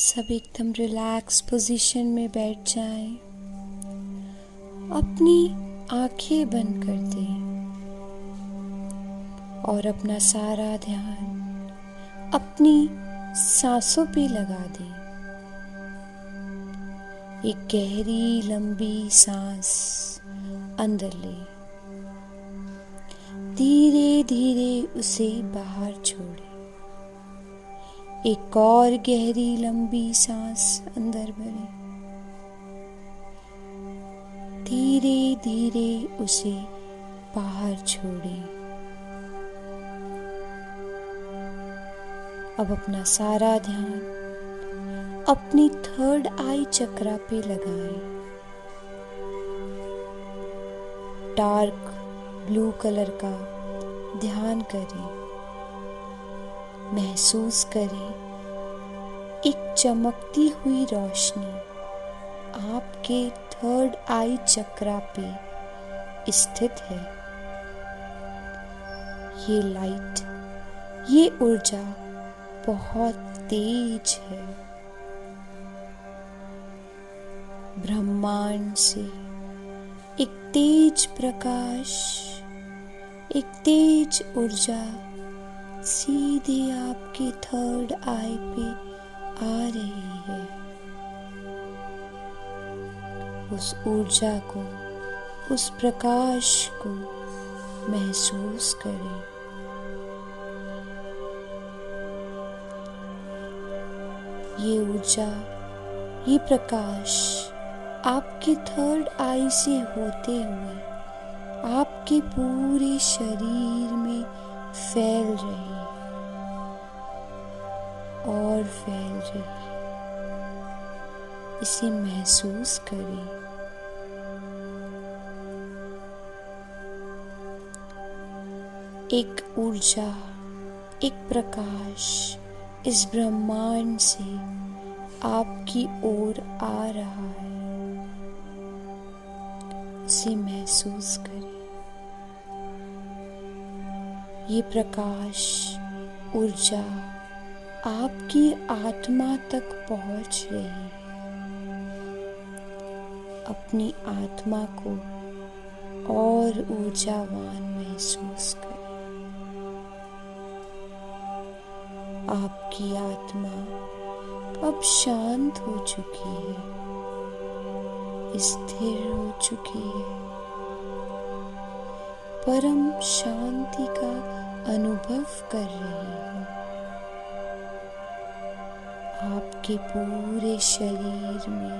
सब एकदम relax position में बैठ जाएँ, अपनी आँखें बंद कर दें और अपना सारा ध्यान अपनी सांसों पे लगा दें। एक गहरी लंबी सांस अंदर ले। धीरे धीरे उसे बाहर छोड़े। एक और गहरी लंबी सांस अंदर भरे धीरे धीरे उसे बाहर छोड़े। अब अपना सारा ध्यान अपनी थर्ड आई चक्रा पे लगाए। डार्क ब्लू कलर का ध्यान करें। महसूस करें। एक चमकती हुई रोशनी आपके थर्ड आई चक्रा पे स्थित है। ये लाइट ये ऊर्जा बहुत तेज है। ब्रह्मांड से एक तेज प्रकाश, एक तेज ऊर्जा सीधे आपके थर्ड आई पे आ रही है। उस ऊर्जा को, उस प्रकाश को महसूस करें। ये ऊर्जा, ये प्रकाश आपके थर्ड आई से होते हुए आपके पूरे शरीर में फैल रहे और फैल रही इसे महसूस करें, एक ऊर्जा, एक प्रकाश इस ब्रह्मांड से आपकी ओर आ रहा है। उसे महसूस करें। ये प्रकाश, ऊर्जा आपकी आत्मा तक पहुँच रही। है अपनी आत्मा को और ऊर्जावान महसूस करें। आपकी आत्मा अब शांत हो चुकी है, स्थिर हो चुकी है। परम शांति का अनुभव कर रही है। आपके पूरे शरीर में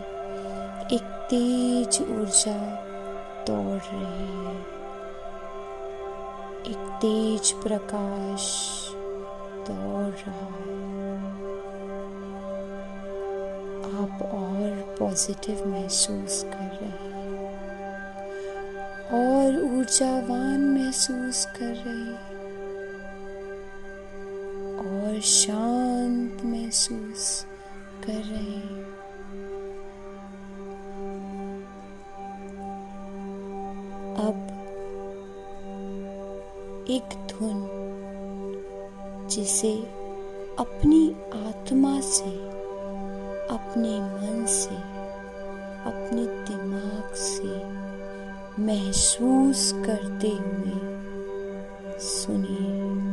एक तेज ऊर्जा दौड़ रही है। एक तेज प्रकाश दौड़ रहा है। आप और पॉजिटिव महसूस कर रहे हैं। और ऊर्जावान महसूस कर रहे हैं। और शांत महसूस कर रहे हैं। अब एक धुन, जिसे अपनी आत्मा से, अपने मन से, अपने दिमाग से महसूस करते हुए सुनिए।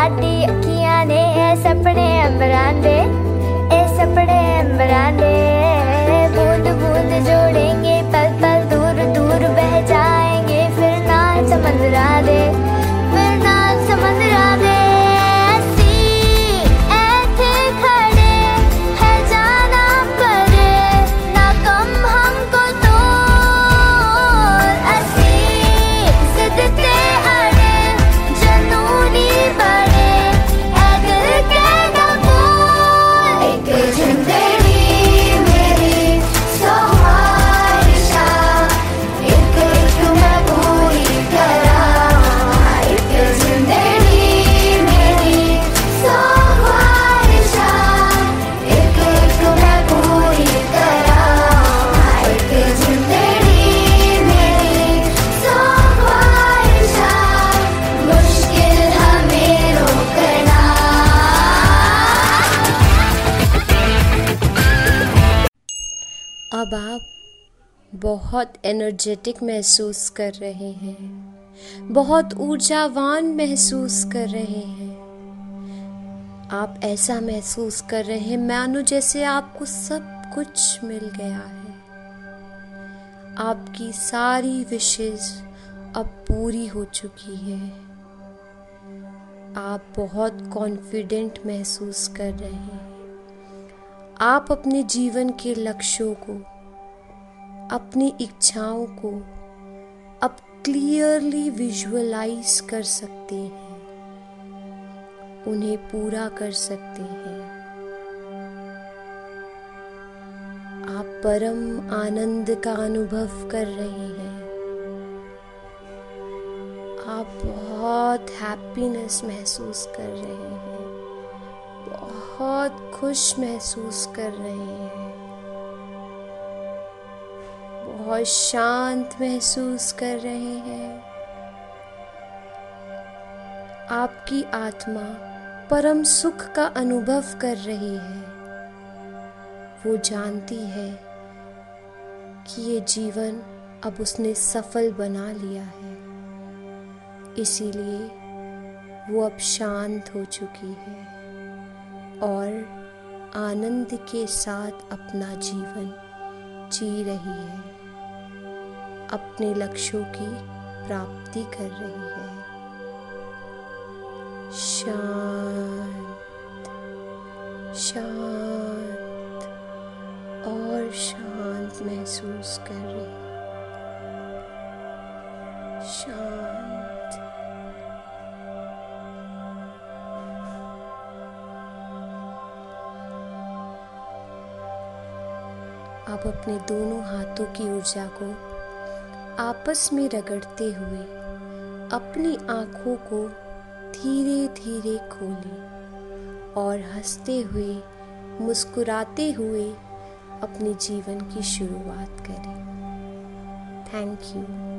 साड़ी ने सपने अंबरां सपने अंबरां दे बूंद बूंद जोड़ेंगे अब आप बहुत एनर्जेटिक महसूस कर रहे हैं। बहुत ऊर्जावान महसूस कर रहे हैं। आप ऐसा महसूस कर रहे हैं, मानो जैसे आपको सब कुछ मिल गया है। आपकी सारी विशेष अब पूरी हो चुकी है। आप बहुत कॉन्फिडेंट महसूस कर रहे हैं। आप अपने जीवन के लक्ष्यों को, अपनी इच्छाओं को अब क्लियरली विजुअलाइज कर सकते हैं। उन्हें पूरा कर सकते हैं। आप परम आनंद का अनुभव कर रहे हैं। आप बहुत हैप्पीनेस महसूस कर रहे हैं। बहुत खुश महसूस कर रहे हैं। बहुत शांत महसूस कर रहे हैं। आपकी आत्मा परम सुख का अनुभव कर रही है। वो जानती है कि ये जीवन अब उसने सफल बना लिया है। इसीलिए वो अब शांत हो चुकी है। और आनंद के साथ अपना जीवन जी रही है। अपने लक्ष्यों की प्राप्ति कर रही है। शांत शांत और शांत महसूस कर रही शांत। आप अपने दोनों हाथों की ऊर्जा को आपस में रगड़ते हुए अपनी आँखों को धीरे धीरे खोलें और हँसते हुए, मुस्कुराते हुए अपने जीवन की शुरुआत करें। Thank you